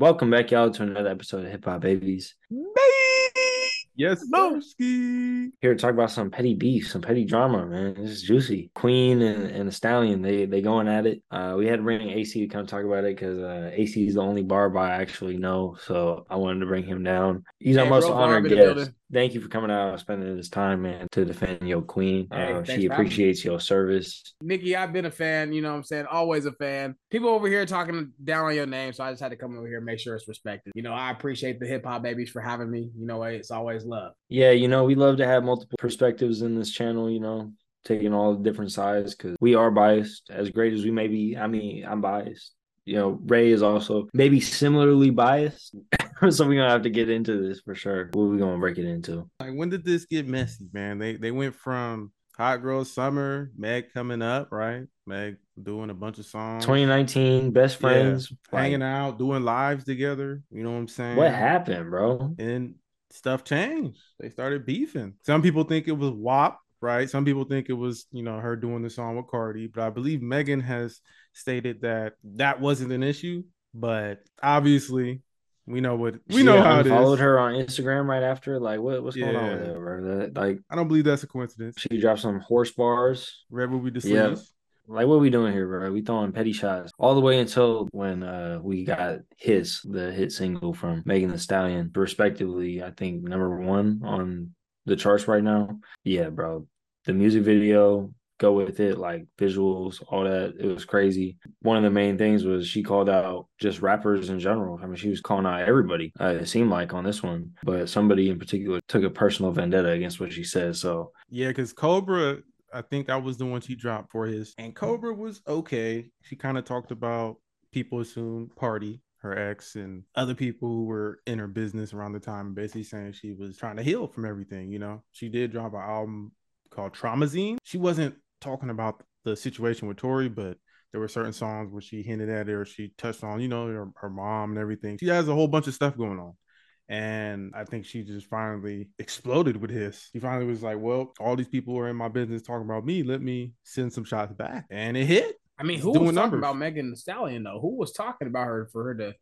Welcome back, y'all, to another episode of Hip Hop Babies. Yes, Lowski. Here to talk about some petty beef, some petty drama, man. This is juicy. Queen and, and the Stallion, they they going at it. Uh, we had to bring AC to come talk about it because uh, AC is the only barb I actually know, so I wanted to bring him down. He's our most bro, honored Barb guest. Thank you for coming out and spending this time, man, to defend your queen. Hey, Uh, she for having me. appreciates your service. Nicki, I've been a fan, you know what I'm saying? Always a fan. People over here talking down on your name, so I just had to come over here and make sure it's respected. You know, I appreciate the hip hop babies for having me. You know, it's always love. Yeah, you know, we love to have multiple perspectives in this channel, you know, taking all the different sides because we are biased. As great as we may be, I mean, I'm biased. You know, Ray is also maybe similarly biased. so we're gonna have to get into this for sure. What are we gonna break it into? Like, when did this get messy, man? They they went from Hot Girl Summer, Meg coming up, right? Meg doing a bunch of songs, 2019, best Yeah, friends. hanging out, doing lives together. You know what I'm saying? What happened, bro? And stuff changed. They started beefing. Some people think it was WAP, right? Some people think it was, you know, her doing the song with Cardi. But I believe Megan has stated that that wasn't an issue. But obviously, we know what we She know how it Followed is. her on Instagram right after. Like, what, what's going on with Yeah. that, bro? That, like, I don't believe that's a coincidence. she dropped some horse bars. Red Ruby the Yeah. Like what we doing here, bro? We throwing petty shots all the way until when uh we got HISS the hit single from Megan Thee Stallion, respectively. I think number one on the charts right now. Yeah, bro. The music video, go with it, like visuals, all that. It was crazy. One of the main things was she called out just rappers in general. I mean, she was calling out everybody. Uh, it seemed like on this one, but somebody in particular took a personal vendetta against what she said. So Yeah, because Cobra, I think that was the one she dropped for HISS. And Cobra was okay. She kind of talked about people assume Pardi, her ex, and other people who were in her business around the time, basically saying she was trying to heal from everything. You know, she did drop an album called Traumazine. She wasn't talking about the situation with Tory, but there were certain songs where she hinted at it or she touched on, you know, her, her mom and everything. She has a whole bunch of stuff going on. And I think she just finally exploded with HISS. She finally was like, Well, all these people are in my business talking about me. Let me send some shots back. And it hit. I mean, who doing was talking numbers. about Megan Thee Stallion though? Who was talking about her for her to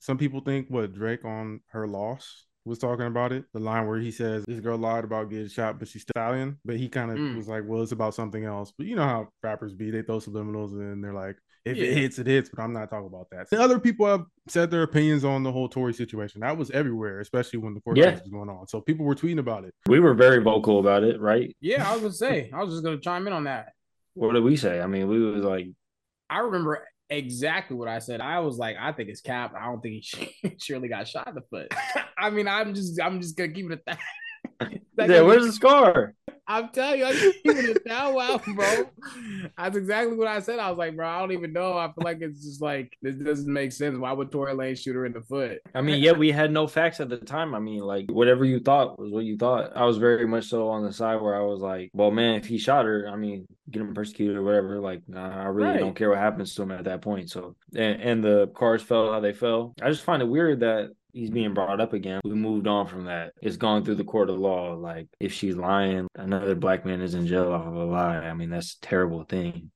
Some people think what Drake on her loss was talking about it. The line where he says, This girl lied about getting shot, but she's stallion. But he kind of Mm. was like, Well, it's about something else. But you know how rappers be, they throw subliminals and they're like, if Yeah. it hits, it hits, but I'm not talking about that. The other people have said their opinions on the whole Tory situation. That was everywhere, especially when the court Yeah. case was going on. So people were tweeting about it. we were very vocal about it, right? Yeah, I was gonna say, I was just gonna chime in on that. What did we say? I mean, we was like, I remember exactly what I said. I was like, I think it's cap. I don't think he surely got shot in the foot. I mean, I'm just I'm just gonna keep it at that. That yeah, where's be- the scar? I'm telling you, I'm just keeping it that well, bro. That's exactly what I said. I was like, bro, I don't even know. I feel like it's just like this doesn't make sense. Why would Tory Lane shoot her in the foot? I mean, yeah, we had no facts at the time. I mean, like whatever you thought was what you thought. I was very much so on the side where I was like, well, man, if he shot her, I mean, get him persecuted or whatever. Like, nah, I really Right. don't care what happens to him at that point. So, and, and the cars fell how they fell. I just find it weird that he's being brought up again. We moved on from that. It's gone through the court of law. Like, if she's lying, another black man is in jail off of a lie. I mean, that's a terrible thing.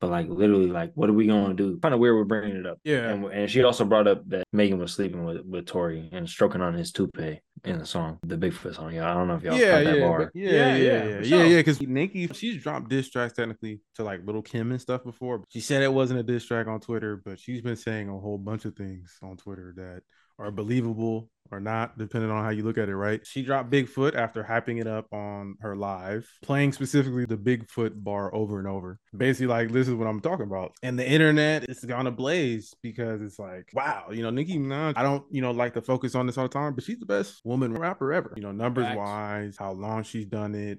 But like, literally, like, what are we gonna do? Kind of weird we're bringing it up. Yeah. And, and she also brought up that Megan was sleeping with, with Tory and stroking on his toupee in the song, the Bigfoot song. Yeah, I don't know if y'all yeah, caught that yeah, bar. but- yeah, Yeah, yeah, yeah, yeah, for yeah, sure. yeah. Because Nicki, she's dropped diss tracks technically to like Lil' Kim and stuff before. She said it wasn't a diss track on Twitter, but she's been saying a whole bunch of things on Twitter that are believable or not, depending on how you look at it. Right? She dropped Bigfoot after hyping it up on her live, playing specifically the Bigfoot bar over and over. Basically, like this is what I'm talking about. And the internet is gone ablaze because it's like, wow, you know, Nicki Minaj. I don't, you know, like to focus on this all the time, but she's the best woman rapper ever. You know, numbers Facts. wise, how long she's done it.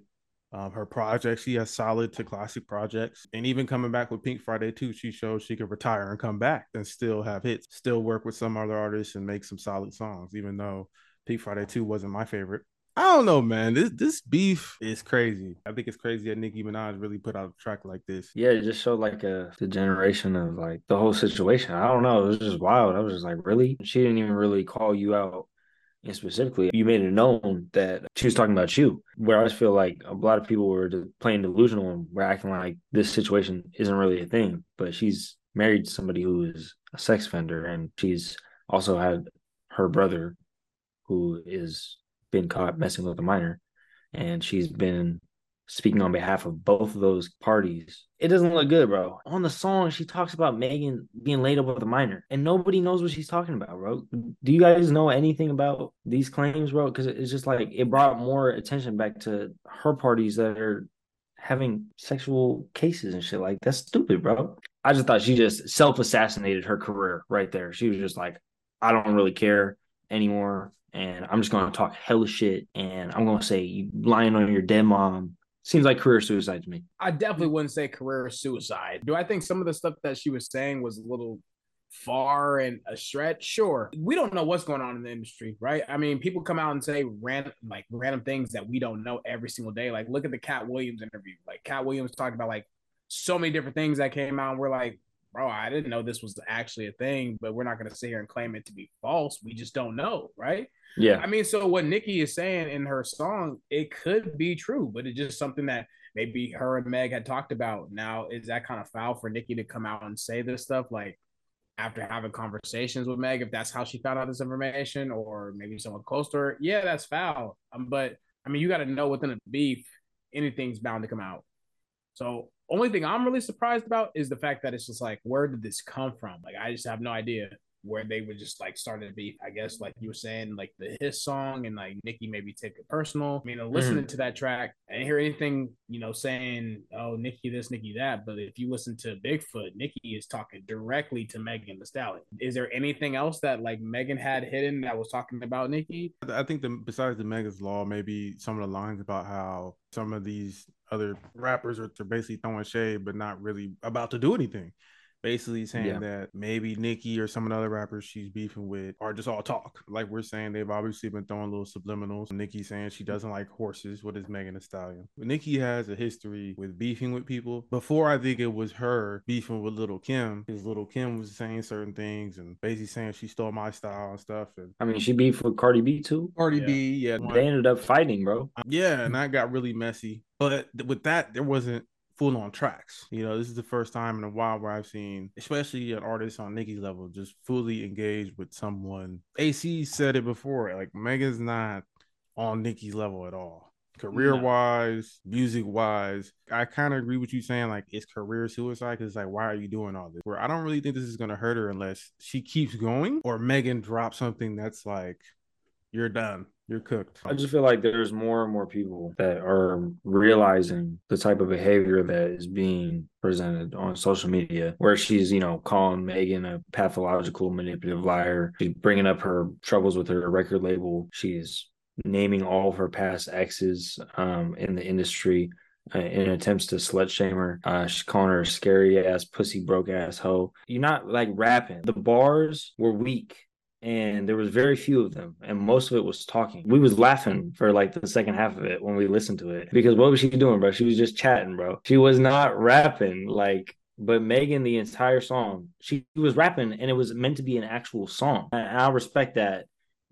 Um, her projects, she has solid to classic projects, and even coming back with Pink Friday 2, she showed she could retire and come back and still have hits, still work with some other artists and make some solid songs. Even though Pink Friday 2 wasn't my favorite, I don't know, man. This this beef is crazy. I think it's crazy that Nicki Minaj really put out a track like this. Yeah, it just showed like a the generation of like the whole situation. I don't know. It was just wild. I was just like, really? She didn't even really call you out and specifically. You made it known that she was talking about you. Where I feel like a lot of people were just playing delusional and were acting like this situation isn't really a thing. But she's married to somebody who is a sex offender and she's also had her brother, who is been caught messing with a minor, and she's been speaking on behalf of both of those parties. It doesn't look good, bro. On the song, she talks about Megan being laid up with a minor, and nobody knows what she's talking about, bro. Do you guys know anything about these claims, bro? Because it's just like it brought more attention back to her parties that are having sexual cases and shit. Like that's stupid, bro. I just thought she just self assassinated her career right there. She was just like, I don't really care anymore. And I'm just gonna talk hella shit, and I'm gonna say you lying on your dead mom seems like career suicide to me. I definitely wouldn't say career suicide. Do I think some of the stuff that she was saying was a little far and a stretch? Sure. We don't know what's going on in the industry, right? I mean, people come out and say random like random things that we don't know every single day. Like look at the Katt Williams interview. Like Katt Williams talked about like so many different things that came out and we're like, bro, I didn't know this was actually a thing, but we're not going to sit here and claim it to be false. We just don't know, right? Yeah. I mean, so what Nicki is saying in her song, it could be true, but it's just something that maybe her and Meg had talked about. Now, is that kind of foul for Nicki to come out and say this stuff like after having conversations with Meg, if that's how she found out this information, or maybe someone close to her? Yeah, that's foul. Um, but I mean, you got to know within a beef, anything's bound to come out. So only thing I'm really surprised about is the fact that it's just like, where did this come from? Like, I just have no idea where they would just like started to be, I guess like you were saying, like the HISS song and like Nicki maybe take it personal. I mean, listening mm-hmm. to that track, I didn't hear anything, you know, saying, "Oh, Nicki this, Nicki that." But if you listen to Bigfoot, Nicki is talking directly to Megan Thee Stallion. Is there anything else that like Megan had hidden that was talking about Nicki? I think the besides the Megan's Law, maybe some of the lines about how some of these other rappers are, basically throwing shade, but not really about to do anything basically saying yeah. that maybe Nicki or some of the other rappers she's beefing with are just all talk. Like we're saying, they've obviously been throwing little subliminals. Nicki saying she doesn't like horses. What is Megan Thee Stallion? But Nicki has a history with beefing with people. Before I think it was her beefing with Lil' Kim, because Lil' Kim was saying certain things and basically saying she stole my style and stuff. And I mean, she beefed with Cardi B too. Cardi yeah. B, yeah. They ended up fighting, bro. Yeah, and that got really messy. But with that, there wasn't full on tracks. You know, this is the first time in a while where I've seen, especially an artist on Nicki's level, just fully engaged with someone. AC said it before, like Megan's not on Nicki's level at all. Career wise, no. music wise, I kind of agree with you saying like it's career suicide because it's like why are you doing all this? Where I don't really think this is gonna hurt her unless she keeps going or Megan drops something that's like you're done you're cooked. I just feel like there's more and more people that are realizing the type of behavior that is being presented on social media, where she's, you know, calling Megan a pathological, manipulative liar. She's bringing up her troubles with her record label. She's naming all of her past exes um, in the industry. Uh, in attempts to slut shame her. Uh, she's calling her a scary ass, pussy broke ass hoe. You're not like rapping. The bars were weak and there was very few of them and most of it was talking. We was laughing for like the second half of it when we listened to it because what was she doing bro? She was just chatting bro. She was not rapping like but megan the entire song she was rapping and it was meant to be an actual song. And i respect that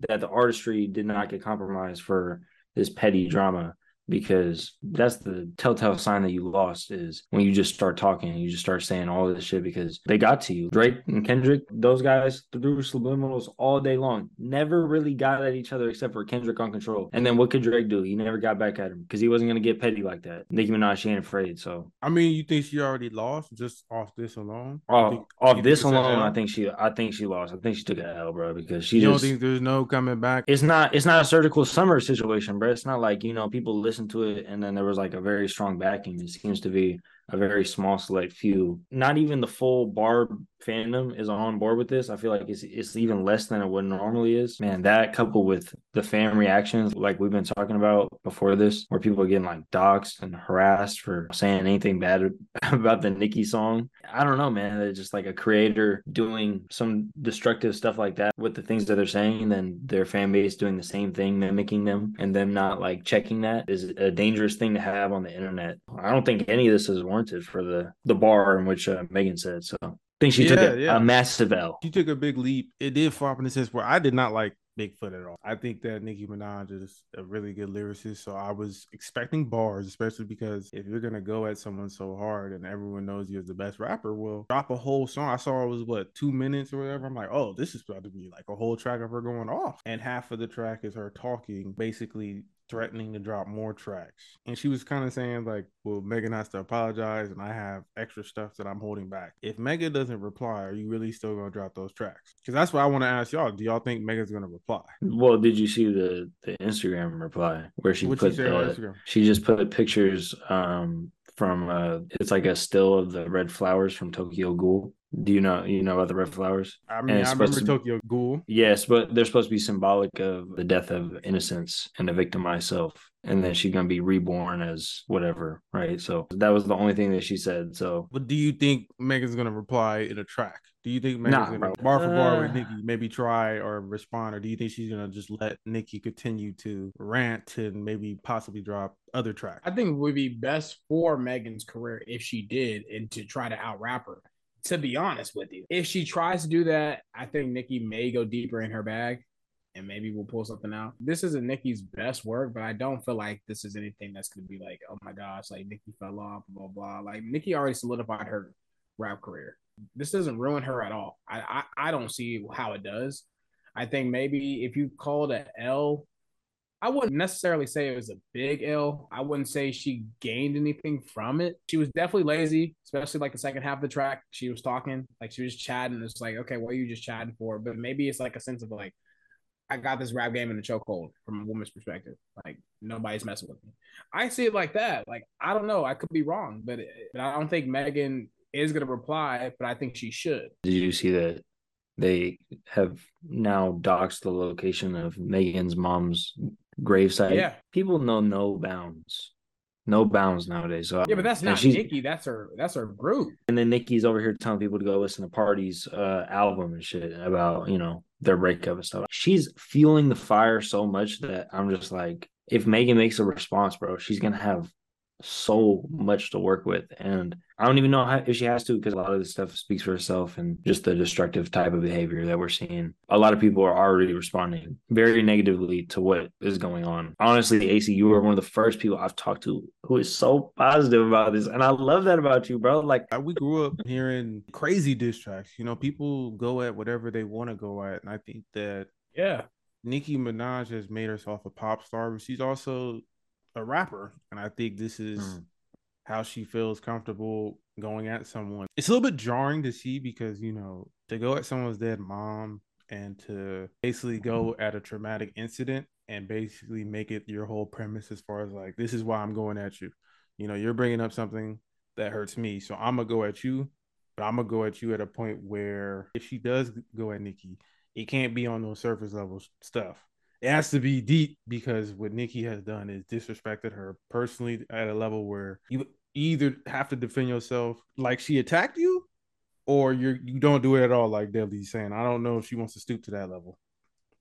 that the artistry did not get compromised for this petty drama because that's the telltale sign that you lost is when you just start talking and you just start saying all this shit because they got to you. Drake and Kendrick, those guys threw subliminals all day long, never really got at each other except for Kendrick on control. And then what could Drake do? He never got back at him because he wasn't going to get petty like that. Nicki Minaj, she ain't afraid. So, I mean, you think she already lost just off this alone? Off, off this alone, I think she, I think she lost. I think she took an L, bro, because she you just, don't think there's no coming back. It's not, it's not a surgical summer situation, bro. It's not like, you know, people listen to it and then there was like a very strong backing. It seems to be a very small select few. Not even the full Barb fandom is on board with this. I feel like it's it's even less than it would normally is. Man, that coupled with the fan reactions, like we've been talking about before this, where people are getting like doxxed and harassed for saying anything bad about the Nicki song. I don't know, man. It's just like a creator doing some destructive stuff like that with the things that they're saying, and then their fan base doing the same thing, mimicking them, and them not like checking that is a dangerous thing to have on the internet. I don't think any of this is warranted for the the bar in which uh, Megan said so I think she yeah, took a, yeah. a, massive L. She took a big leap. It did flop in the sense where I did not like Bigfoot at all. I think that Nicki Minaj is a really good lyricist. So I was expecting bars, especially because if you're gonna go at someone so hard and everyone knows you're the best rapper, well, drop a whole song. I saw it was what two minutes or whatever. I'm like, oh, this is about to be like a whole track of her going off, and half of the track is her talking, basically threatening to drop more tracks. And she was kind of saying, like, well, Megan has to apologize and I have extra stuff that I'm holding back. If Megan doesn't reply, are you really still going to drop those tracks? Because that's what I want to ask y'all. Do y'all think Megan's going to reply? Well, did you see the, the Instagram reply where she What'd put she, the, she just put pictures um from uh it's like a still of the red flowers from Tokyo Ghoul do you know you know about the red flowers? I mean, I remember to, Tokyo Ghoul. Yes, but they're supposed to be symbolic of the death of innocence and the victimized self, and then she's gonna be reborn as whatever, right? So that was the only thing that she said. So, but do you think Megan's gonna reply in a track? Do you think Megan's nah, gonna bar for bar with uh. Nicki, maybe try or respond, or do you think she's gonna just let Nicki continue to rant and maybe possibly drop other tracks? I think it would be best for Megan's career if she did and to try to out rap her to be honest with you. If she tries to do that, I think Nicki may go deeper in her bag and maybe we'll pull something out. This isn't Nicki's best work, but I don't feel like this is anything that's going to be like, oh my gosh, like Nicki fell off, blah, blah. Like Nicki already solidified her rap career. This doesn't ruin her at all. I, I, I don't see how it does. I think maybe if you called it L I wouldn't necessarily say it was a big L. I wouldn't say she gained anything from it. She was definitely lazy, especially like the second half of the track. She was talking, like she was chatting. It's like, okay, what are you just chatting for? But maybe it's like a sense of like, I got this rap game in the chokehold from a woman's perspective. Like nobody's messing with me. I see it like that. Like I don't know. I could be wrong, but, but I don't think Megan is gonna reply. But I think she should. Did you see that they have now doxed the location of Megan's mom's gravesite. Yeah. People know no bounds. No bounds nowadays. So yeah, but that's not Nicki. That's her. That's her group. And then Nicki's over here telling people to go listen to Pardi's uh, album and shit about you know their breakup and stuff. She's fueling the fire so much that I'm just like, if Megan makes a response, bro, she's gonna have so much to work with. And I don't even know how, if she has to because a lot of this stuff speaks for herself and just the destructive type of behavior that we're seeing. A lot of people are already responding very negatively to what is going on. Honestly, AC, you were one of the first people I've talked to who is so positive about this. And I love that about you, bro. Like, we grew up hearing crazy diss tracks. You know, people go at whatever they want to go at. And I think that, yeah. Nicki Minaj has made herself a pop star, but she's also a rapper, and I think this is mm. How she feels comfortable going at someone. It's a little bit jarring to see because you know to go at someone's dead mom and to basically go at a traumatic incident and basically make it your whole premise as far as like this is why I'm going at you. You know, you're bringing up something that hurts me, so I'm gonna go at you, but I'm gonna go at you at a point where if she does go at Nicki, it can't be on those surface level stuff it has to be deep because what Nicki has done is disrespected her personally at a level where you either have to defend yourself like she attacked you, or you're you don't do it at all like Deli's saying. I don't know if she wants to stoop to that level.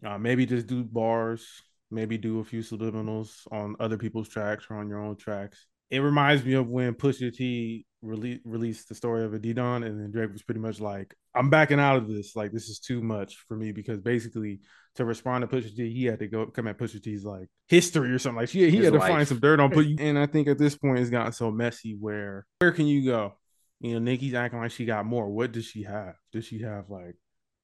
Uh, maybe just do bars, maybe do a few subliminals on other people's tracks or on your own tracks. It reminds me of when Pusha T rele- released the story of Adidon, and then Drake was pretty much like, "I'm backing out of this. Like, this is too much for me." Because basically, to respond to Pusha T, he had to go come at Pusha T's like history or something. Like, he, he had to life. find some dirt on Put. and I think at this point, it's gotten so messy. Where where can you go? You know, Nicki's acting like she got more. What does she have? Does she have like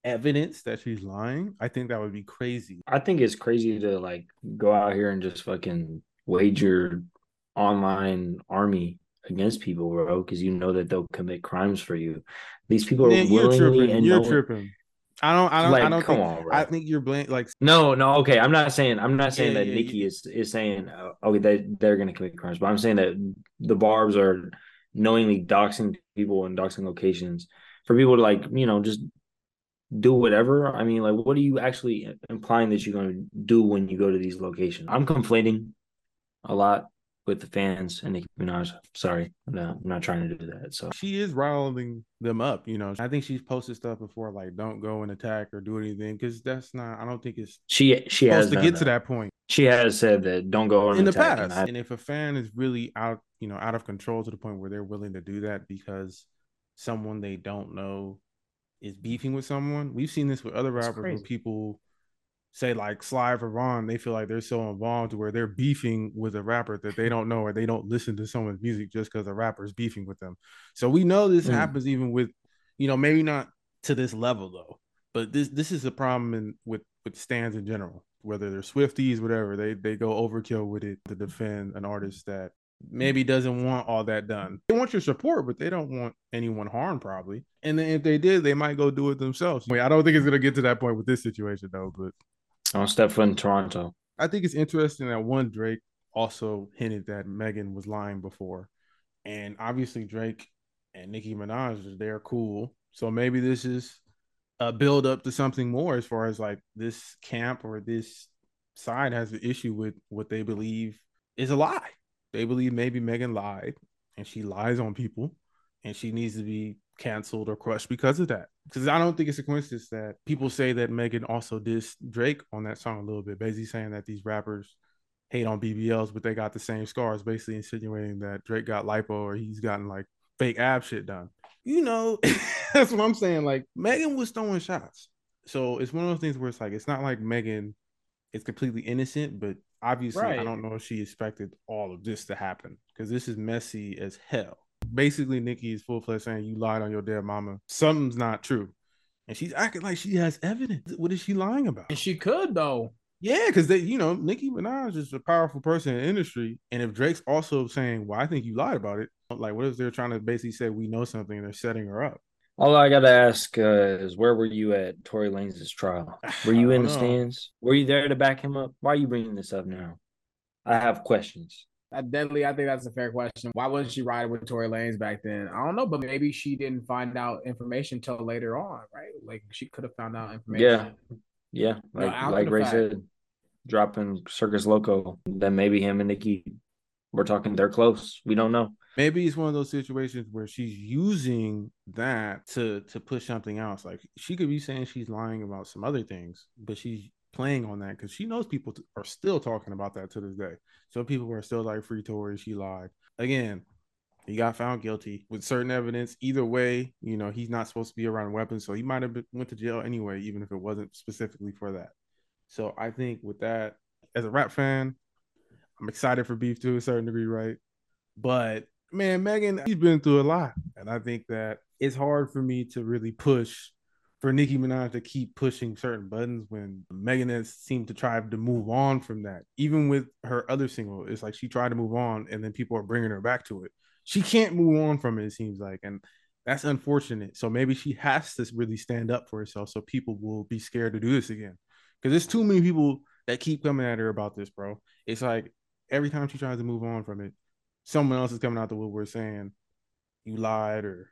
evidence that she's lying? I think that would be crazy. I think it's crazy to like go out here and just fucking wager online army against people, bro, because you know that they'll commit crimes for you. These people are Man, willingly you're tripping. and you're tripping. I don't. I don't. Like, I don't come think, on, bro. I think you're blank. Like no, no. Okay, I'm not saying. I'm not saying Yeah, that yeah, Nicki is is saying uh, okay they they're gonna commit crimes, but I'm saying that the Barbs are knowingly doxing people and doxing locations for people to like you know just do whatever. I mean, like, what are you actually implying that you're going to do when you go to these locations? I'm conflating a lot with the fans and Nicki Minaj. Sorry, no, I'm not trying to do that. So she is riling them up. You know, I think she's posted stuff before like don't go and attack or do anything because that's not. I don't think it's she she has to get that. to that point. She has said that don't go in the past. And, I, and if a fan is really out, you know, out of control to the point where they're willing to do that because someone they don't know is beefing with someone, we've seen this with other rappers where people say like Sly or Ron, they feel like they're so involved where they're beefing with a rapper that they don't know or they don't listen to someone's music just because the rapper is beefing with them. So we know this mm. happens even with, you know, maybe not to this level though, but this this is a problem in with with stans in general. Whether they're Swifties, whatever, they they go overkill with it to defend an artist that maybe doesn't want all that done. They want your support, but they don't want anyone harmed, probably. And then if they did, they might go do it themselves. Wait, I don't think it's gonna get to that point with this situation though. But I'll step foot in Toronto. I think it's interesting that one Drake also hinted that Megan was lying before, and obviously Drake and Nicki Minaj they're cool. So maybe this is a build up to something more as far as like this camp or this side has an issue with what they believe is a lie. They believe maybe Megan lied and she lies on people and she needs to be canceled or crushed because of that. Because I don't think it's a coincidence that people say that Megan also dissed Drake on that song a little bit, basically saying that these rappers hate on BBLs, but they got the same scars, basically insinuating that Drake got lipo or he's gotten like fake ab shit done. You know, that's what I'm saying. Like Megan was throwing shots. So it's one of those things where it's like it's not like Megan is completely innocent, but obviously right. I don't know if she expected all of this to happen because this is messy as hell basically Nicki is full fledged saying you lied on your dead mama. Something's not true. And she's acting like she has evidence. What is she lying about? And she could though. Yeah, because they, you know, Nicki Minaj is a powerful person in the industry. And if Drake's also saying, Well, I think you lied about it, like what if they're trying to basically say we know something and they're setting her up? All I gotta ask uh, is where were you at Tory Lanez trial? Were you in the know. stands? Were you there to back him up? Why are you bringing this up now? I have questions. That deadly, I think that's a fair question. Why wasn't she riding with Tory Lanez back then? I don't know, but maybe she didn't find out information till later on, right? Like she could have found out information. Yeah, yeah. Like no, like Ray fact. said, dropping Circo Loco. Then maybe him and Nicki we're talking they're close. We don't know. Maybe it's one of those situations where she's using that to to push something else. Like she could be saying she's lying about some other things, but she's playing on that because she knows people are still talking about that to this day. So people are still like free Tory, she lied. Again, he got found guilty with certain evidence. Either way, you know, he's not supposed to be around weapons, so he might have been, went to jail anyway, even if it wasn't specifically for that. So I think with that, as a rap fan, I'm excited for beef to a certain degree, right? But man, Megan, he's been through a lot, and I think that it's hard for me to really push for Nicki Minaj to keep pushing certain buttons when Megan seemed to try to move on from that. Even with her other single, it's like she tried to move on and then people are bringing her back to it. She can't move on from it, it seems like. And that's unfortunate. So maybe she has to really stand up for herself so people will be scared to do this again. Because there's too many people that keep coming at her about this, bro. It's like every time she tries to move on from it, someone else is coming out the woodwork saying, You lied or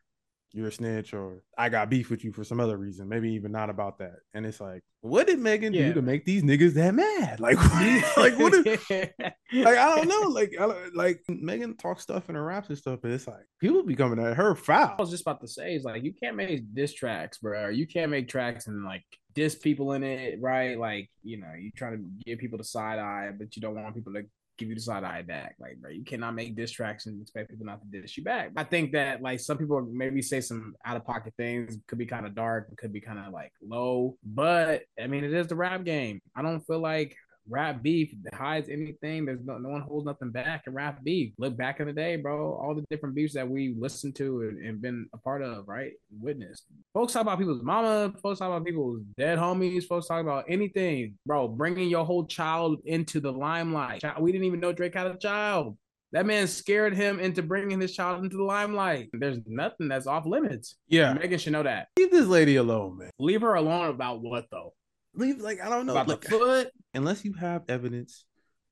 you're a snitch or I got beef with you for some other reason, maybe even not about that. And it's like, what did Megan yeah. do to make these niggas that mad? Like, like what? Is, like I don't know. Like, I, like Megan talks stuff in her raps and stuff, but it's like people be coming at her foul. I was just about to say, it's like you can't make diss tracks, bro. You can't make tracks and like diss people in it, right? Like, you know, you trying to give people the side eye, but you don't want people to give you the side eye back. Like, bro, you cannot make distractions and expect people not to diss you back. I think that like some people maybe say some out of pocket things, could be kind of dark, could be kind of like low, but I mean, it is the rap game. I don't feel like rap beef hides anything. There's no, no one holds nothing back in rap beef. Look back in the day, bro, all the different beefs that we listened to and, and been a part of, right? Witness. Folks talk about people's mama, folks talk about people's dead homies, folks talk about anything, bro, bringing your whole child into the limelight. We didn't even know Drake had a child. That man scared him into bringing his child into the limelight. There's nothing that's off limits. Yeah. Megan should know that. Leave this lady alone, man. Leave her alone about what though? Leave like I don't know about like, the foot. Unless you have evidence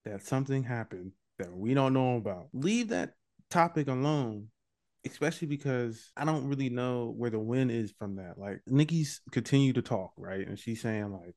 that something happened that we don't know about, leave that topic alone. Especially because I don't really know where the win is from that. Like Nicki's continue to talk, right? And she's saying like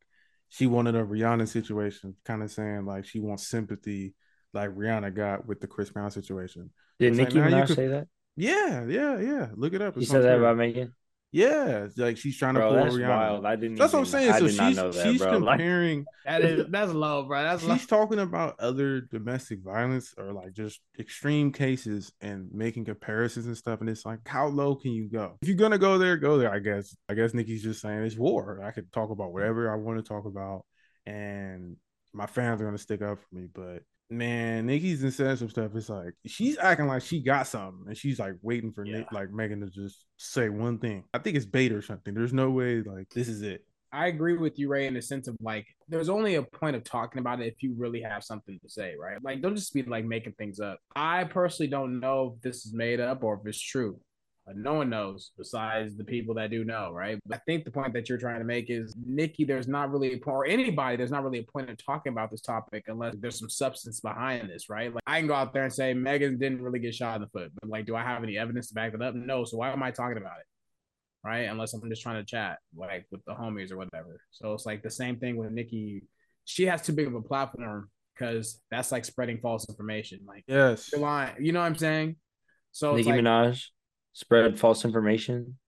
she wanted a Rihanna situation, kind of saying like she wants sympathy, like Rihanna got with the Chris Brown situation. Did Nicki like, Minaj could... say that? Yeah, yeah, yeah. Look it up. He said that about Megan. Yeah, like she's trying bro, to pull that's Rihanna. Wild. I didn't. That's even, what I'm saying. I so she's that, she's bro. comparing. Like, that is that's low, bro. That's she's low. talking about other domestic violence or like just extreme cases and making comparisons and stuff. And it's like, how low can you go? If you're gonna go there, go there. I guess. I guess Nicki's just saying it's war. I could talk about whatever I want to talk about, and my fans are gonna stick up for me. But man, Nicki's been saying some stuff. It's like she's acting like she got something, and she's like waiting for Yeah. Nick, like Megan to just say one thing. I think it's bait or something. There's no way like this is it. I agree with you, Ray, in the sense of like, there's only a point of talking about it if you really have something to say, right? Like, don't just be like making things up. I personally don't know if this is made up or if it's true. Uh, no one knows besides the people that do know, right? But I think the point that you're trying to make is Nicki, there's not really a point, or anybody, there's not really a point of talking about this topic unless there's some substance behind this, right? Like, I can go out there and say Megan didn't really get shot in the foot, but like, do I have any evidence to back it up? No. So why am I talking about it? right? Unless I'm just trying to chat like with the homies or whatever. So it's like the same thing with Nicki. She has too big of a platform because that's like spreading false information. Like Yes. you're lying. You know what I'm saying? So Nicki like Minaj spread false information.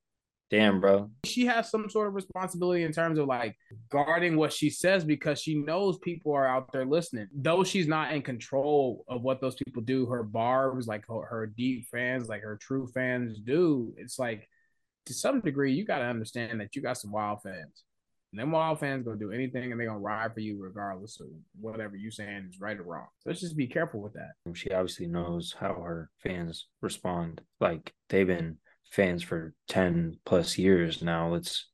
Damn, bro. she has some sort of responsibility in terms of like guarding what she says because she knows people are out there listening. Though she's not in control of what those people do, her barbs, like her, her deep fans, like her true fans do. It's like to some degree, you got to understand that you got some wild fans. And them wild fans gonna do anything and they're gonna ride for you regardless of whatever you saying is right or wrong. So let's just be careful with that. She obviously knows how her fans respond. Like they've been fans for 10 plus years now. Let's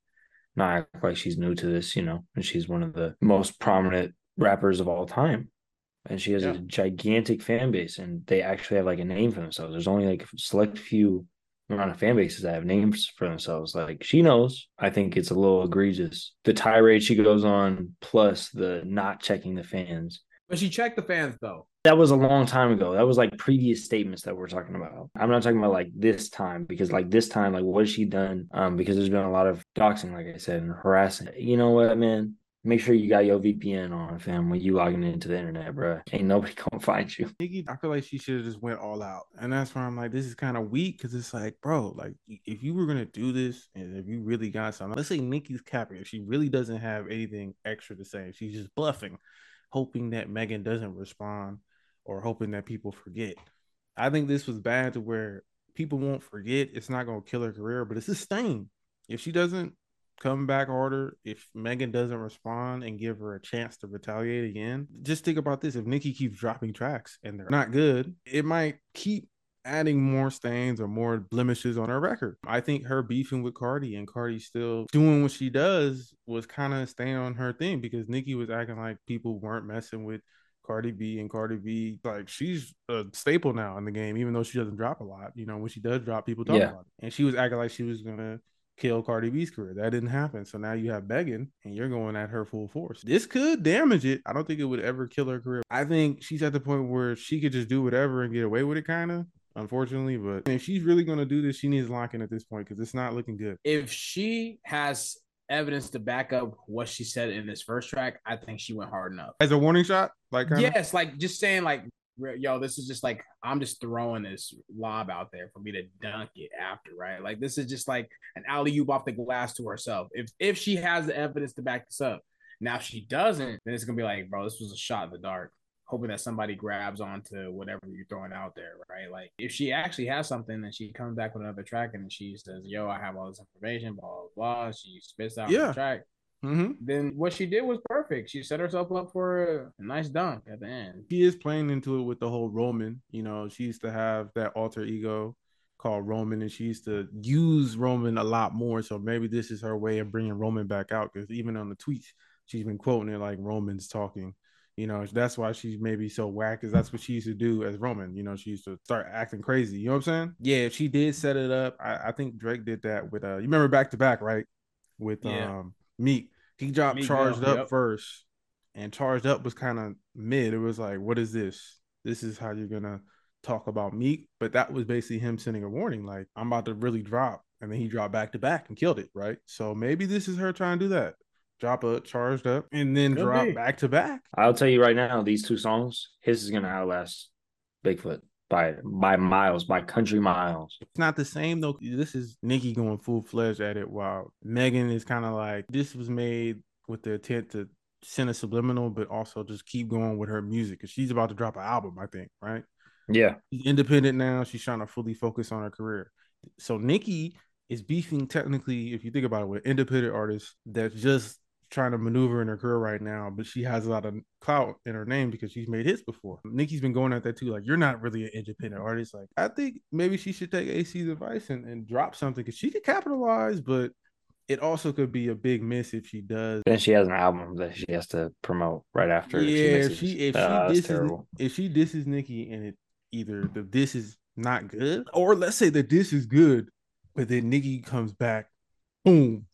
not act like she's new to this, you know, and she's one of the most prominent rappers of all time. And she has Yeah. a gigantic fan base and they actually have like a name for themselves. There's only like a select few amount of fan bases that have names for themselves. Like she knows. I think it's a little egregious. The tirade she goes on plus the not checking the fans. But she checked the fans though. That was a long time ago. That was like previous statements that we're talking about. I'm not talking about like this time because like this time, like what has she done? Um, because there's been a lot of doxing, like I said, and harassing. You know what, man? Make sure you got your VPN on, fam, when you logging into the internet, bro. Ain't nobody gonna find you. Nicki, I feel like she should have just went all out, and that's where I'm like, this is kind of weak because it's like, bro, like if you were gonna do this, and if you really got something, let's say Nicki's capping, if she really doesn't have anything extra to say, she's just bluffing, hoping that Megan doesn't respond or hoping that people forget. I think this was bad to where people won't forget. It's not gonna kill her career, but it's a stain. If she doesn't come back harder, if Megan doesn't respond and give her a chance to retaliate again, just think about this. If Nicki keeps dropping tracks and they're not good, it might keep adding more stains or more blemishes on her record. I think her beefing with Cardi and Cardi still doing what she does was kind of staying on her thing because Nicki was acting like people weren't messing with Cardi B and Cardi B, like she's a staple now in the game, even though she doesn't drop a lot. You know, when she does drop, people talk Yeah. about it. And she was acting like she was gonna kill Cardi B's career. That didn't happen. So now you have Megan and you're going at her full force. This could damage it. I don't think it would ever kill her career. I think she's at the point where she could just do whatever and get away with it, kind of. Unfortunately, but if she's really gonna do this, she needs locking at this point because it's not looking good. If she has evidence to back up what she said in this first track, I think she went hard enough. As a warning shot, like kinda? Yes, like just saying like yo, this is just like I'm just throwing this lob out there for me to dunk it after, right? Like this is just like an alley oop off the glass to herself. If if she has the evidence to back this up, now if she doesn't, then it's gonna be like, bro, this was a shot in the dark. Hoping that somebody grabs onto whatever you're throwing out there, right? Like if she actually has something and she comes back with another track and she says, "Yo, I have all this information," blah blah blah. She spits out Yeah. the track Mm-hmm. then what she did was perfect. She set herself up for a nice dunk at the end. She is playing into it with the whole Roman. You know, she used to have that alter ego called Roman, and she used to use Roman a lot more. So maybe this is her way of bringing Roman back out because even on the tweets, she's been quoting it like Roman's talking. You know, that's why she's maybe so whack, because that's what she used to do as Roman. You know, she used to start acting crazy. You know what I'm saying? Yeah, she did set it up. I, I think Drake did that with uh you remember back to back, right? With Yeah. um Meek. He dropped Meek charged Mill, up yep. first, and charged up was kind of mid. It was like, what is this? This is how you're gonna talk about Meek, but that was basically him sending a warning, like I'm about to really drop, and then he dropped back to back and killed it, right? So maybe this is her trying to do that, drop a charged up, and then Could drop be. back to back. I'll tell you right now, these two songs, HISS is gonna outlast Bigfoot by by miles, by country miles. It's not the same though. This is Nicki going full fledged at it, while Megan is kind of like this was made with the intent to send a subliminal, but also just keep going with her music because she's about to drop an album, I think, right? Yeah, She's independent now. She's trying to fully focus on her career. So Nicki is beefing technically, if you think about it, with independent artists that's just trying to maneuver in her career right now, but she has a lot of clout in her name because she's made hits before. Nicki's been going at that too. Like, you're not really an independent artist. Like, I think maybe she should take AC's advice and, and drop something because she could capitalize, but it also could be a big miss if she does. Then she has an album that she has to promote right after. Yeah, she if she if uh, she disses if she disses Nicki and it either the this is not good, or let's say that this is good, but then Nicki comes back, boom.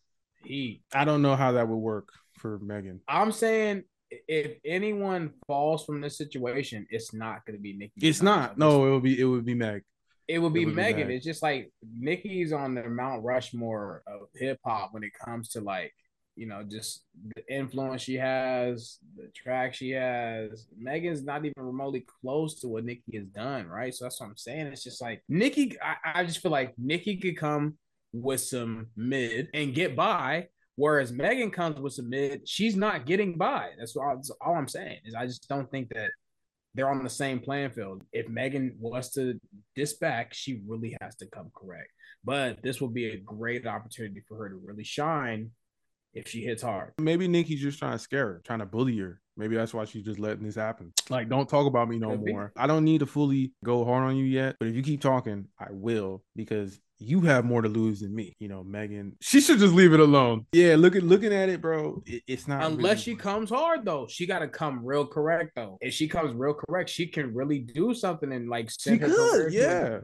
He, I don't know how that would work for Megan. I'm saying if anyone falls from this situation, it's not going to be Nicki. It's not. No, it would be it would be Meg. it would be it would be Megan. Meg. It's just like Nicki's on the Mount Rushmore of hip hop when it comes to like you know just the influence she has, the track she has. Megan's not even remotely close to what Nicki has done, right? So that's what I'm saying. It's just like Nicki. I, I just feel like Nicki could come with some mid and get by. Whereas Megan comes with some mid, she's not getting by. That's all, that's all I'm saying. Is I just don't think that they're on the same playing field. If Megan was to diss back, she really has to come correct. But this will be a great opportunity for her to really shine if she hits hard. Maybe Nicki's just trying to scare her, trying to bully her. Maybe that's why she's just letting this happen. Like, don't talk about me no Could be. more. I don't need to fully go hard on you yet, but if you keep talking, I will because you have more to lose than me. You know, Megan, she should just leave it alone. Yeah, look at looking at it, bro. It, it's not Unless really- she comes hard though, she got to come real correct though. If she comes real correct, she can really do something and like She send her career could, yeah.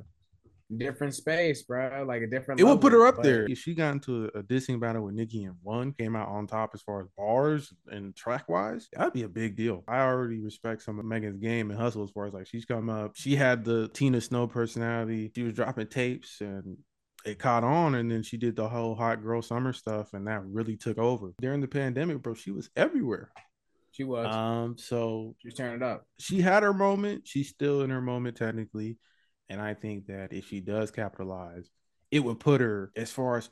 Different space, bro. Like a different. It would put her up But there. She got into a, a dissing battle with Nicki and won, came out on top as far as bars and track wise, that'd be a big deal. I already respect some of Megan's game and hustle as far as like she's come up. She had the Tina Snow personality. She was dropping tapes and it caught on and then she did the whole hot girl summer stuff and that really took over. During the pandemic, bro, she was everywhere. She was. Um, so she was turning it up. she had her moment. She's still in her moment technically, and I think that if she does capitalize, it would put her as far as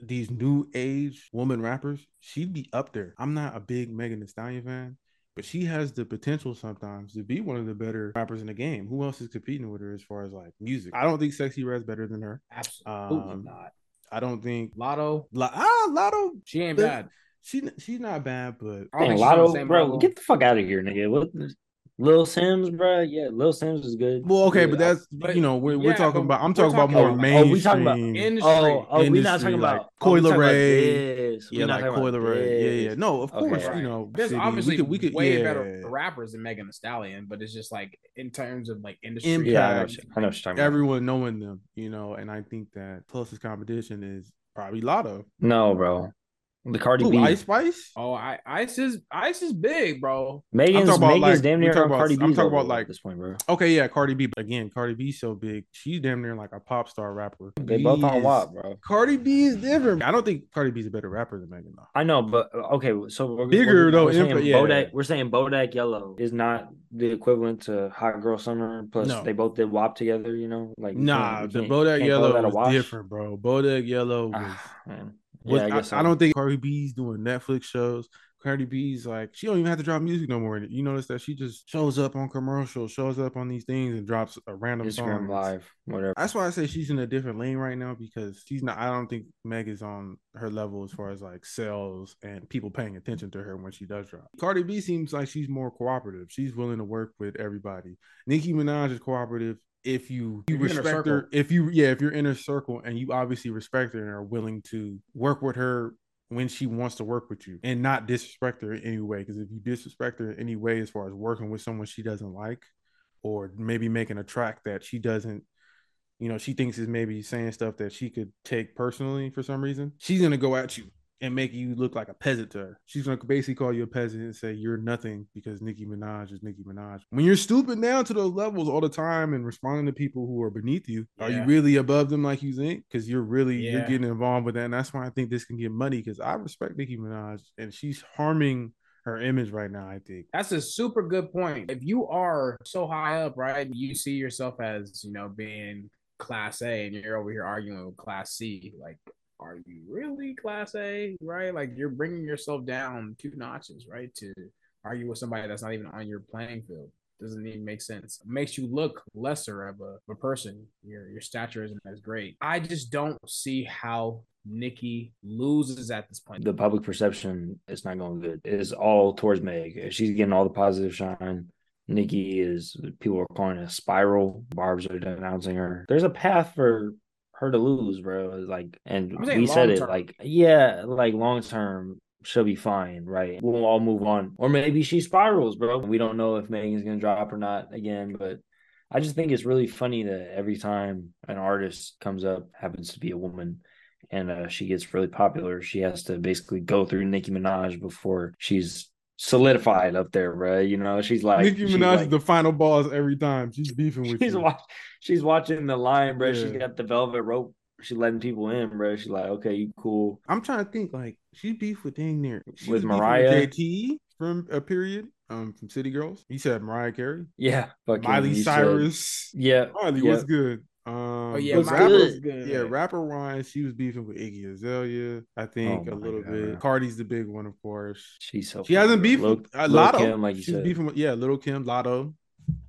these new age woman rappers. She'd be up there. I'm not a big Megan Thee Stallion fan, but she has the potential sometimes to be one of the better rappers in the game. Who else is competing with her as far as like music? I don't think Sexyy Red's better than her. Absolutely Um, not. I don't think Latto, La- ah Latto. she ain't bad. She she's not bad, but I don't Dang, think she's the Latto, same bro, level. get the fuck out of here, nigga. What, Lil Simz, bro? Yeah, Lil Simz is good. well, okay, Yeah, but that's But- you know we're, we're talking about. I'm we're talking about more about- mainstream. Oh, we talking about Industry. Oh, oh, we not talking like about Coi oh, we talking Leray. We Yeah, not like talking Coi about Leray. Yeah, yeah. No, of Okay. course, Right. you know. There's City. obviously we could, we could, way yeah. better rappers than Megan Thee Stallion, but it's just like in terms of like industry. Impact. Yeah, I know, what I know what you're talking about. Everyone knowing them, you know, and I think that closest competition is probably Latto. No, bro. The Cardi Ooh, B. Ice Spice. Oh, I, Ice is Ice is big, bro. Megan's, talking about, Megan's like, damn near talking on about- Cardi B. I'm talking about, like- this point, bro. Okay, yeah, Cardi B. Again, Cardi B's so big. She's damn near like a pop star rapper. They both on WAP, bro. Cardi B is different. I don't think Cardi B's a better rapper than Megan though. I know, but okay, so we're, Bigger, we're, though, We're saying, input- yeah. Bodak, we're saying Bodak Yellow is not the equivalent to Hot Girl Summer. Plus, No. they both did WAP together. You know, like Nah, can't- the you Bodak can't call that Yellow is different, bro. Bodak Yellow was. Ah, was- Yeah, I I, guess I so. don't think Cardi B's doing Netflix shows. Cardi B's like she don't even have to drop music no more. You notice that she just shows up on commercials, shows up on these things, and drops a random Instagram song. Live, whatever. That's why I say she's in a different lane right now because she's not. I don't think Meg is on her level as far as like sales and people paying attention to her when she does drop. Cardi B seems like she's more cooperative. She's willing to work with everybody. Nicki Minaj is cooperative if you you If you're in her respect her. If you yeah, if you're in her circle and you obviously respect her and are willing to work with her when she wants to work with you and not disrespect her in any way. Because if you disrespect her in any way as far as working with someone she doesn't like, or maybe making a track that she doesn't you know, she thinks is maybe saying stuff that she could take personally for some reason, she's gonna go at you and make you look like a peasant to her. She's gonna basically call you a peasant and say you're nothing because Nicki Minaj is Nicki Minaj. When you're stooping down to those levels all the time and responding to people who are beneath you, are you really above them like you think? Because you're really you're getting involved with that, and that's why I think this can get money. Because I respect Nicki Minaj, and she's harming her image right now. I think. That's a super good point. If you are so high up, right, you see yourself as, you know, being class A and you're over here arguing with class C, like, are you really class A, right? Like, you're bringing yourself down two notches, right, to argue with somebody that's not even on your playing field. Doesn't even make sense. It makes you look lesser of a, a person. Your your stature isn't as great. I just don't see how Nicki loses at this point? The public perception is not going good. It is all towards Meg. She's getting all the positive shine. Nicki is people are calling it a spiral. Barbs are denouncing her. There's a path for her to lose, bro. Like, and we said it, like, yeah, like long term, she'll be fine, right? We'll all move on. Or maybe she spirals, bro. We don't know if Megan's gonna drop or not again, but I just think it's really funny that every time an artist comes up, happens to be a woman, and uh, she gets really popular, she has to basically go through Nicki Minaj before she's solidified up there, bro. You know, she's like Nicki Minaj like, is the final boss every time. She's beefing with she's you. Watch, she's watching the line, bro. Yeah. She's got the velvet rope. She's letting people in, bro. She's like, okay, you cool. I'm trying to think, like, she beef with dang near with Mariah with JT from a period. Um, from City Girls. He said Mariah Carey. Yeah, Miley Cyrus. Said, yeah, Miley, yeah. what's good? Um, oh yeah, rapper, good. Yeah, rapper wise, she was beefing with Iggy Azalea. I think oh a little God. bit. Cardi's the big one, of course. She's so. She hasn't beefed with uh, Latto. Kim, like you She's said. beefing with yeah, Lil' Kim, Latto.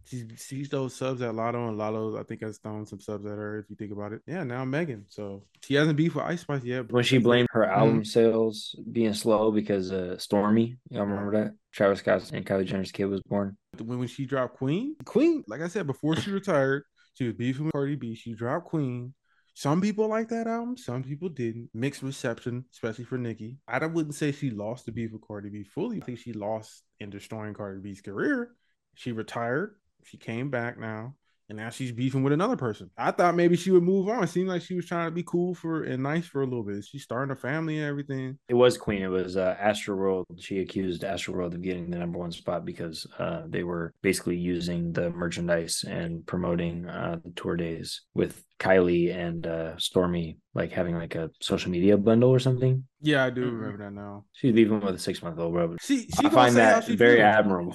She's she's those subs at Latto, and Latto I think has thrown some subs at her. If you think about it, yeah. Now Megan, so she hasn't beefed with Ice Spice yet. When she blamed her album mm-hmm. sales being slow because uh Stormi, y'all remember that? Travis Scott and Kylie Jenner's kid was born. When when she dropped Queen, Queen, like I said before, she retired. She was beefing with Cardi B. She dropped Queen. Some people like that album, some people didn't. Mixed reception, especially for Nicki. I wouldn't say she lost the beef with Cardi B fully. I think she lost in destroying Cardi B's career. She retired. She came back now and now she's beefing with another person. I thought maybe she would move on. It seemed like she was trying to be cool for and nice for a little bit. She's starting a family and everything. It was Queen. It was uh, Astroworld. She accused Astroworld of getting the number one spot because uh, they were basically using the merchandise and promoting uh, the tour days with Kylie and uh, Stormi, like having like a social media bundle or something. Yeah, I do mm-hmm. remember that now. She's beefing with a six month old bro. She, she I find that very admirable.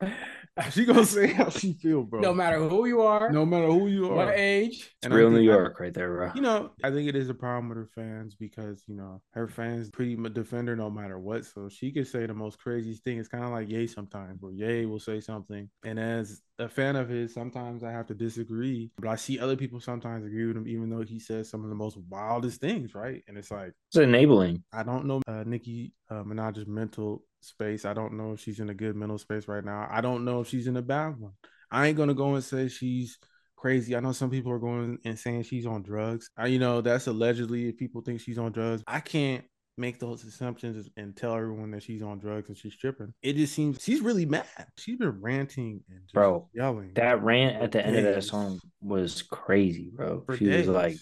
she gonna say how she feel, bro. No matter who you are, no matter who you are, what age. It's real New York, right there, bro. You know, I think it is a problem with her fans because you know her fans pretty much defend her no matter what. So she could say the most craziest thing. It's kind of like Ye sometimes, where Ye will say something, and as a fan of his, sometimes I have to disagree, but I see other people sometimes agree with him, even though he says some of the most wildest things, right? And it's like it's enabling. I don't know uh, Nicki uh, Minaj's mental space. I don't know if she's in a good mental space right now. I don't know if she's in a bad one. I ain't gonna go and say she's crazy. I know some people are going and saying she's on drugs. I, you know, that's allegedly if people think she's on drugs. I can't make those assumptions and tell everyone that she's on drugs and she's tripping. It just seems she's really mad. She's been ranting and bro yelling. That rant at the days. end of that song was crazy, bro. For she days. was like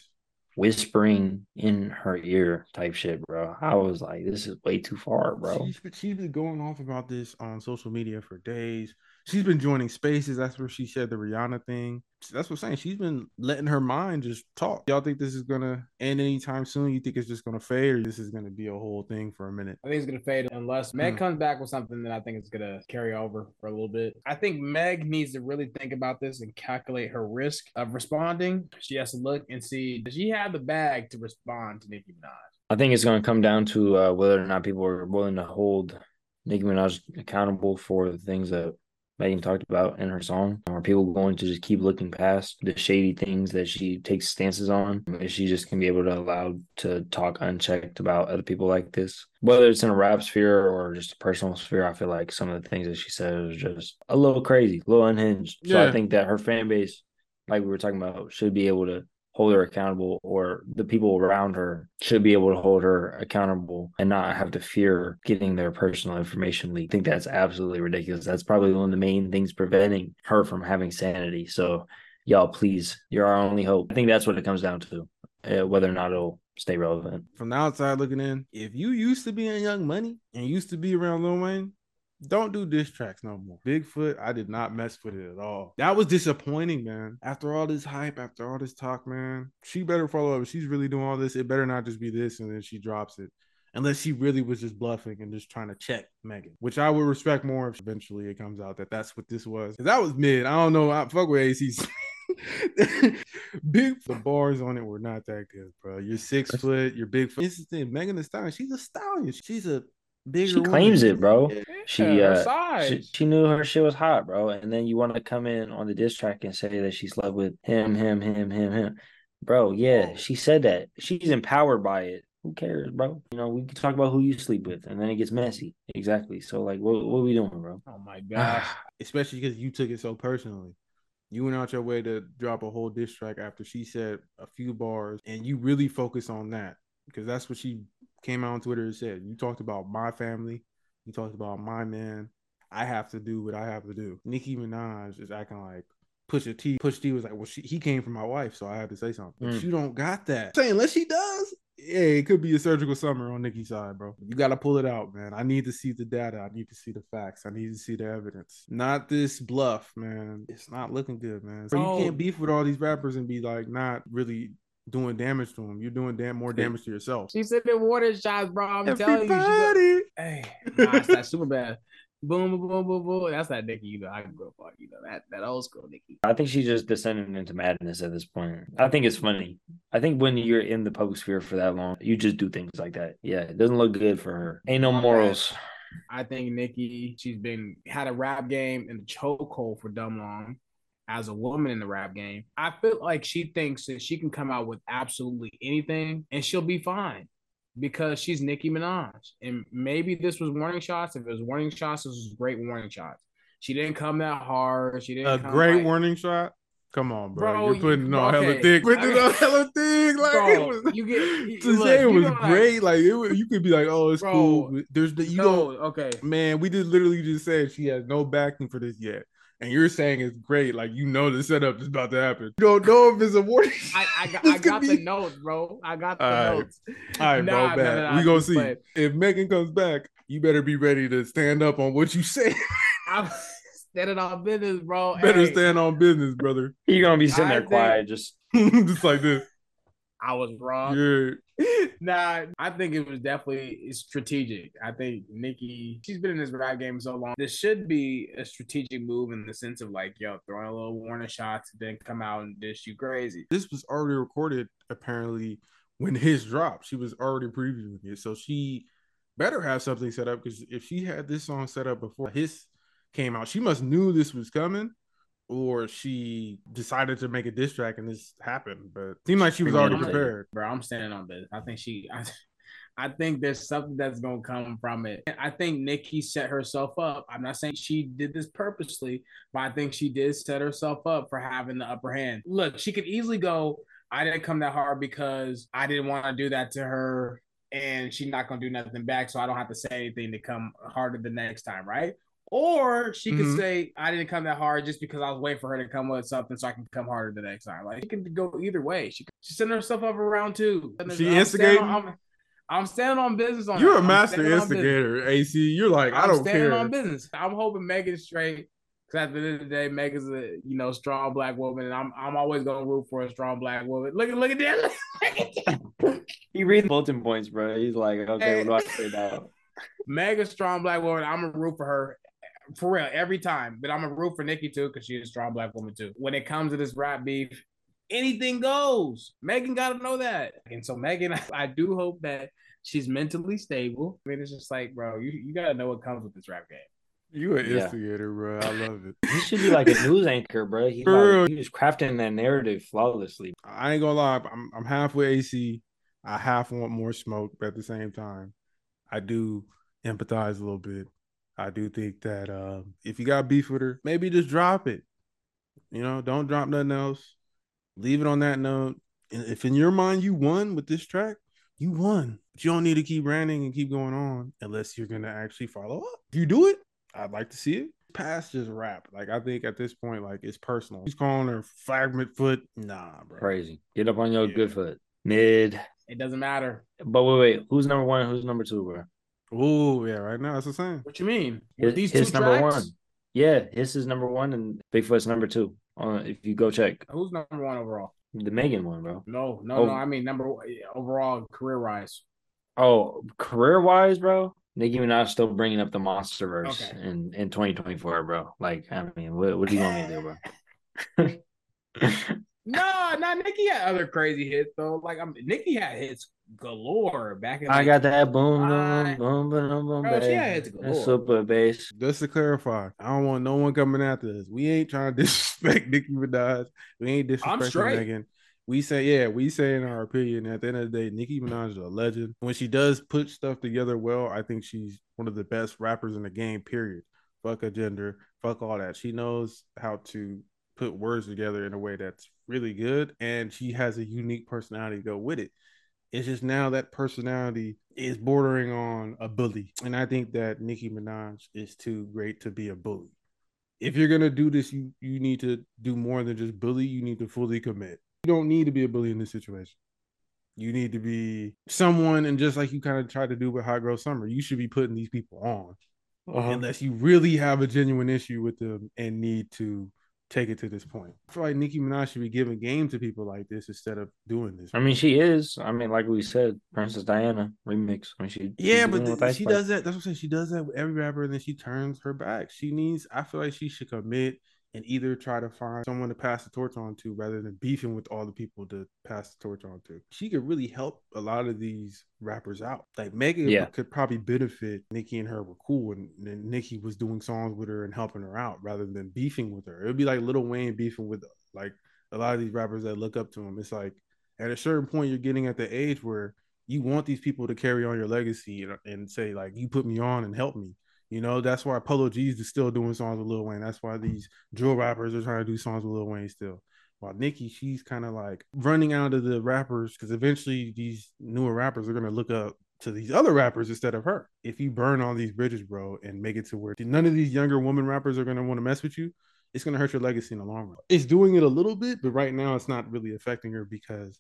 whispering in her ear type shit, bro. I was like, this is way too far, bro. She's, she's been going off about this on social media for days. She's been joining spaces. That's where she said the Rihanna thing. That's what I'm saying. She's been letting her mind just talk. Y'all think this is gonna end anytime soon? You think it's just gonna fade, or this is gonna be a whole thing for a minute? I think it's gonna fade unless Meg mm. comes back with something that I think is gonna carry over for a little bit. I think Meg needs to really think about this and calculate her risk of responding. She has to look and see does she have the bag to respond to Nicki Minaj? I think it's gonna come down to uh, whether or not people are willing to hold Nicki Minaj accountable for the things that Megan talked about in her song? Are people going to just keep looking past the shady things that she takes stances on? Is she just gonna be able to allow to talk unchecked about other people like this? Whether it's in a rap sphere or just a personal sphere, I feel like some of the things that she said was just a little crazy, a little unhinged. So yeah. I think that her fan base, like we were talking about, should be able to hold her accountable or the people around her should be able to hold her accountable and not have to fear getting their personal information leaked. I think that's absolutely ridiculous. That's probably one of the main things preventing her from having sanity. So, y'all, please, you're our only hope. I think that's what it comes down to, uh, whether or not it'll stay relevant. From the outside looking in, if you used to be in Young Money and used to be around Lil Wayne, don't do diss tracks no more. Bigfoot, I did not mess with it at all. That was disappointing, man. After all this hype, after all this talk, man, she better follow up. If she's really doing all this, it better not just be this and then she drops it. Unless she really was just bluffing and just trying to check Megan, which I would respect more if eventually it comes out that that's what this was. That was mid. I don't know. I fuck with AC's. big the bars on it were not that good, bro. You're six foot, you're big foot. This is the thing. Megan Thee Stallion, she's a stallion. She's a bigger. She claims woman. it, bro. Yeah, she uh, she, she, knew her shit was hot, bro. And then you want to come in on the diss track and say that she slept with him, him, him, him, him, bro. Yeah, she said that. She's empowered by it. who cares, bro? You know, we can talk about who you sleep with, and then it gets messy. Exactly. So, like, what what are we doing, bro? Oh my gosh. Especially because you took it so personally. You went out your way to drop a whole diss track after she said a few bars, and you really focus on that because that's what she came out on Twitter and said. You talked about my family, you talked about my man. I have to do what I have to do. Nicki Minaj is acting like Pusha T. Pusha T was like, well, she, he came from my wife, so I had to say something. But Mm. you don't got that. Saying unless she does, yeah, it could be a surgical summer on Nicki's side, bro. You got to pull it out, man. I need to see the data. I need to see the facts. I need to see the evidence. Not this bluff, man. It's not looking good, man. So Bro. you can't beef with all these rappers and be like not really doing damage to him. You're doing damn more damage to yourself. She said the water shots, bro. I'm telling you. She go- Everybody. hey, nah, it's that super bad. Boom, boom, boom, boom, boom. That's that Nicki, you know. I can go fuck, you know, that that old school Nicki. I think she's just descending into madness at this point. I think it's funny. I think when you're in the public sphere for that long, you just do things like that. Yeah, it doesn't look good for her. Ain't no morals. I think Nicki, she's been had a rap game in the chokehold for dumb long. As a woman in the rap game, I feel like she thinks that she can come out with absolutely anything and she'll be fine because she's Nicki Minaj. And maybe this was warning shots. If it was warning shots, this was great warning shots. She didn't come that hard. She didn't A great like- warning shot. Come on, bro. Bro, You're putting you- on hella thick. Putting it Okay. on hella thick. Like Bro, it was. you get you- to look, say it was great. Like it was, you could be like, oh, it's Bro, cool. There's the you no, don't. okay. Man, we did literally just said she has no backing for this yet. And you're saying it's great, like you know the setup is about to happen. You don't know if it's a warning. I, I got, I could got the be- notes, bro. I got the All right. notes. All right, bro, Nah, bad. nah, nah, we gonna see. playing. If Megan comes back, you better be ready to stand up on what you say. I'm standing on business, bro. better Hey, stand on business, brother. You're gonna be sitting I there think- quiet, just Just like this. I was wrong. You're nah, I think it was definitely strategic. I think Nicki, she's been in this rap game so long. This should be a strategic move in the sense of like, yo, throwing a little warning shots, then come out and dish you crazy. this was already recorded apparently when HISS dropped. She was already previewing it. So she better have something set up because if she had this song set up before HISS came out, she must knew this was coming. Or she decided to make a diss track and this happened, but it seemed like she was already prepared. Bro, I'm standing on business. I think she, I, I think there's something that's gonna come from it. I think Nicki set herself up. I'm not saying she did this purposely, but I think she did set herself up for having the upper hand. Look, she could easily go. I didn't come that hard because I didn't want to do that to her, and she's not gonna do nothing back, so I don't have to say anything to come harder the next time, right? Or she could Mhm. say, I didn't come that hard just because I was waiting for her to come with something so I can come harder the next time. Like, she can go either way. She She's setting herself up around round two. She I'm instigating? on- I'm, I'm standing on business on You're that. a I'm master standing on business. instigator, AC. You're like, I I'm don't standing care. on business. I'm hoping Megan's straight. Because at the end of the day, Megan's a you know strong black woman, and I'm I'm always gonna root for a strong black woman. Look at look at that. Look at that. he reads bulletin points, bro. He's like, okay, what do I say now? Megan's strong black woman. I'm gonna root for her for real every time. But I'm gonna root for Nicki too because she's a strong black woman too. When it comes to this rap beef, anything goes. Megan got to know that. And so Megan, I do hope that she's mentally stable. I mean, it's just like, bro, you, you gotta know what comes with this rap game. You an Yeah. instigator, bro. I love it. He should be like a news anchor, bro. He's like, he was crafting that narrative flawlessly. I ain't gonna lie, I'm I'm half with AC. I half want more smoke, but at the same time, I do empathize a little bit. I do think that um, if you got beef with her, maybe just drop it. You know, don't drop nothing else. Leave it on that note. And if in your mind you won with this track, you won. But you don't need to keep ranting and keep going on unless you're gonna actually follow up. If you do it, I'd like to see it. Past just rap. Like I think at this point, like it's personal. He's calling her fragment foot. Nah, bro. Crazy. Get up on your Yeah. good foot. Mid. It doesn't matter. But wait, wait. Who's number one? Who's number two, bro? Oh yeah, right now that's the same. What you mean? His, these his two number tracks? one. Yeah, HISS is number one and Bigfoot's number two. On if you go check Who's number one overall? the Megan one, bro. No, no, Oh. no. I mean number one overall career wise. Oh, career wise, bro. Nicki Minaj still bringing up the monster verse Okay. in in 2024, bro. Like, I mean, what what do you want me to do, bro? No, not Nicki had other crazy hits though. Like I'm Nicki had hits galore back in. I like, got that boom, I- boom, boom, boom, boom, Bro, she bass. had hits That galore. super bass. Just to clarify, I don't want no one coming after us. We ain't trying to disrespect Nicki Minaj. We ain't disrespecting straight. Megan. we say, yeah, we say in our opinion. At the end of the day, Nicki Minaj is a legend. When she does put stuff together well, I think she's one of the best rappers in the game. Period. Fuck a gender. Fuck all that. She knows how to put words together in a way that's really good, and she has a unique personality to go with it. It's just now that personality is bordering on a bully, and I think that Nicki Minaj is too great to be a bully. If you're gonna do this, you you need to do more than just bully. You need to fully commit. You don't need to be a bully in this situation. You need to be someone, and just like you kind of tried to do with Hot Girl Summer, you should be putting these people on, uh-huh. unless you really have a genuine issue with them and need to take it to this point. I feel like Nicki Minaj should be giving game to people like this instead of doing this. I mean, she is. I mean, like we said, Princess Diana remix. I mean, she yeah, but th- she does that. That's what I'm saying. She does that with every rapper, and then she turns her back. She needs. I feel like she should commit and either try to find someone to pass the torch on to rather than beefing with all the people to pass the torch on to. She could really help a lot of these rappers out. Like Megan yeah. could probably benefit Nicki and her were cool and, and Nicki was doing songs with her and helping her out rather than beefing with her. It would be like Lil Wayne beefing with like a lot of these rappers that look up to him. It's like at a certain point you're getting at the age where you want these people to carry on your legacy and, and say like you put me on and help me you know, that's why Polo G's is still doing songs with Lil Wayne. That's why these drill rappers are trying to do songs with Lil Wayne still. While Nicki, she's kind of like running out of the rappers because eventually these newer rappers are gonna look up to these other rappers instead of her. If you burn all these bridges, bro, and make it to where none of these younger woman rappers are gonna want to mess with you, it's gonna hurt your legacy in the long run. It's doing it a little bit, but right now it's not really affecting her because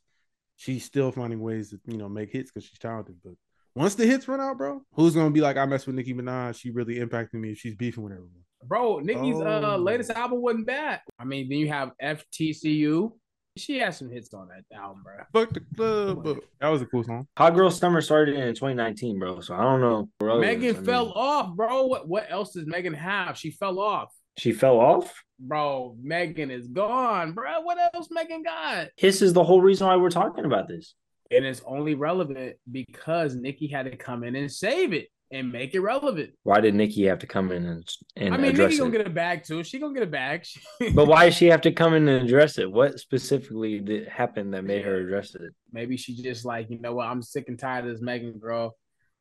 she's still finding ways to you know make hits because she's talented. But once the hits run out, bro, who's gonna be like, I mess with Nicki Minaj? She really impacted me if she's beefing with everyone. Bro, Nicki's uh, oh. uh latest album wasn't bad. I mean, then you have FTCU. She has some hits on that album, bro. Fuck the club. That was a cool song. Hot Girl Summer started in 2019, bro. So I don't know. Megan I mean, fell off, bro. What what else does Megan have? She fell off. She fell off? Bro, Megan is gone, bro. What else Megan got? This is the whole reason why we're talking about this and it's only relevant because Nicki had to come in and save it and make it relevant. Why did Nicki have to come in and, and I mean, Nicki gonna get a bag too. She gonna get a bag. but why does she have to come in and address it? What specifically did happen that made her address it? Maybe she just like, you know what? I'm sick and tired of this Megan girl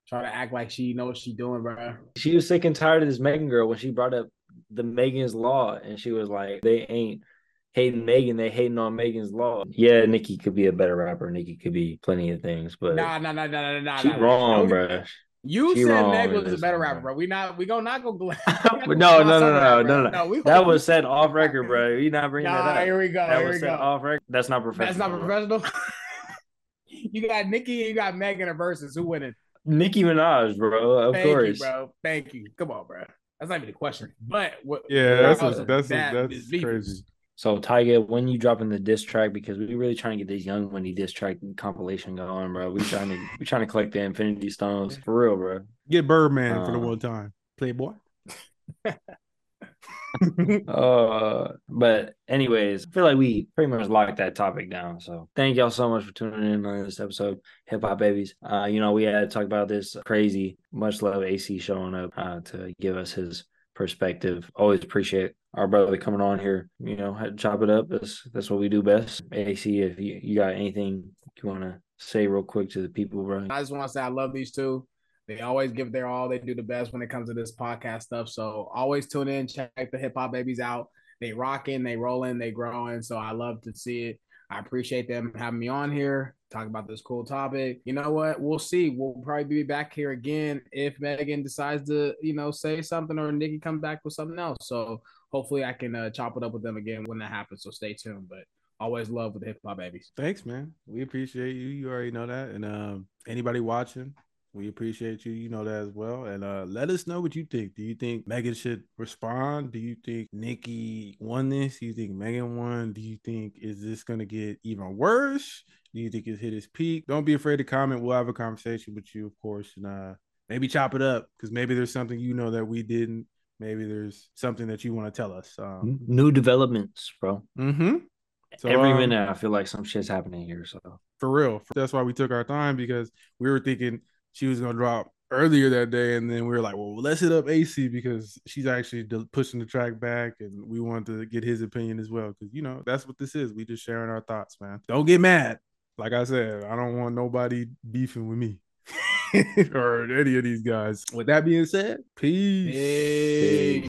trying to act like she knows what she's doing, bro. She was sick and tired of this Megan girl when she brought up the Megan's Law, and she was like, they ain't hating Megan, they hating on Megan's law. Yeah, Nicki could be a better rapper. Nicki could be plenty of things, but nah, nah, nah, nah, nah, nah. She nah, wrong, nah. bro. You she said Meg was a better rapper, bro. We not we gonna not go. no, no, no, no, no, no, no. That was said off record, bro. You not bringing nah, that up. Here we go. That here was said off record. That's not professional. That's not professional. you got Nicki, you got Megan a versus. Who winning? Nicki Minaj, bro. Of Thank course, you, bro. Thank you. Come on, bro. That's not even a question. But what? Yeah, that's a, that's a, that's crazy. So Tyga, when you dropping the diss track because we really trying to get this Young Money diss track compilation going, bro. We trying to we trying to collect the Infinity Stones for real, bro. Get Birdman um, for the um, one time, Playboy. uh, but anyways, I feel like we pretty much locked that topic down. So thank y'all so much for tuning in on this episode, Hip Hop Babies. Uh, you know we had to talk about this crazy. Much love AC showing up uh, to give us his perspective. Always appreciate our brother coming on here. You know, chop it up. That's that's what we do best. AC, if you, you got anything you want to say real quick to the people, bro. I just want to say I love these two. They always give their all. They do the best when it comes to this podcast stuff. So always tune in, check the hip hop babies out. They rocking, they rolling, they growing. So I love to see it. I appreciate them having me on here, talk about this cool topic. You know what? We'll see. We'll probably be back here again if Megan decides to, you know, say something or Nicki comes back with something else. So hopefully I can uh, chop it up with them again when that happens. So stay tuned. But always love with the hip hop babies. Thanks, man. We appreciate you. You already know that. And um, anybody watching, we appreciate you. You know that as well. And uh, let us know what you think. Do you think Megan should respond? Do you think Nicki won this? Do you think Megan won? Do you think is this gonna get even worse? Do you think it's hit its peak? Don't be afraid to comment. We'll have a conversation with you, of course, and uh, maybe chop it up because maybe there's something you know that we didn't maybe there's something that you want to tell us. Um, New developments, bro. Mm-hmm. So, Every um, minute, I feel like some shit's happening here. So for real, that's why we took our time because we were thinking she was gonna drop earlier that day, and then we were like, well, let's hit up AC because she's actually pushing the track back, and we wanted to get his opinion as well because you know that's what this is. We just sharing our thoughts, man. Don't get mad. Like I said, I don't want nobody beefing with me. or any of these guys. With that being said, peace. peace.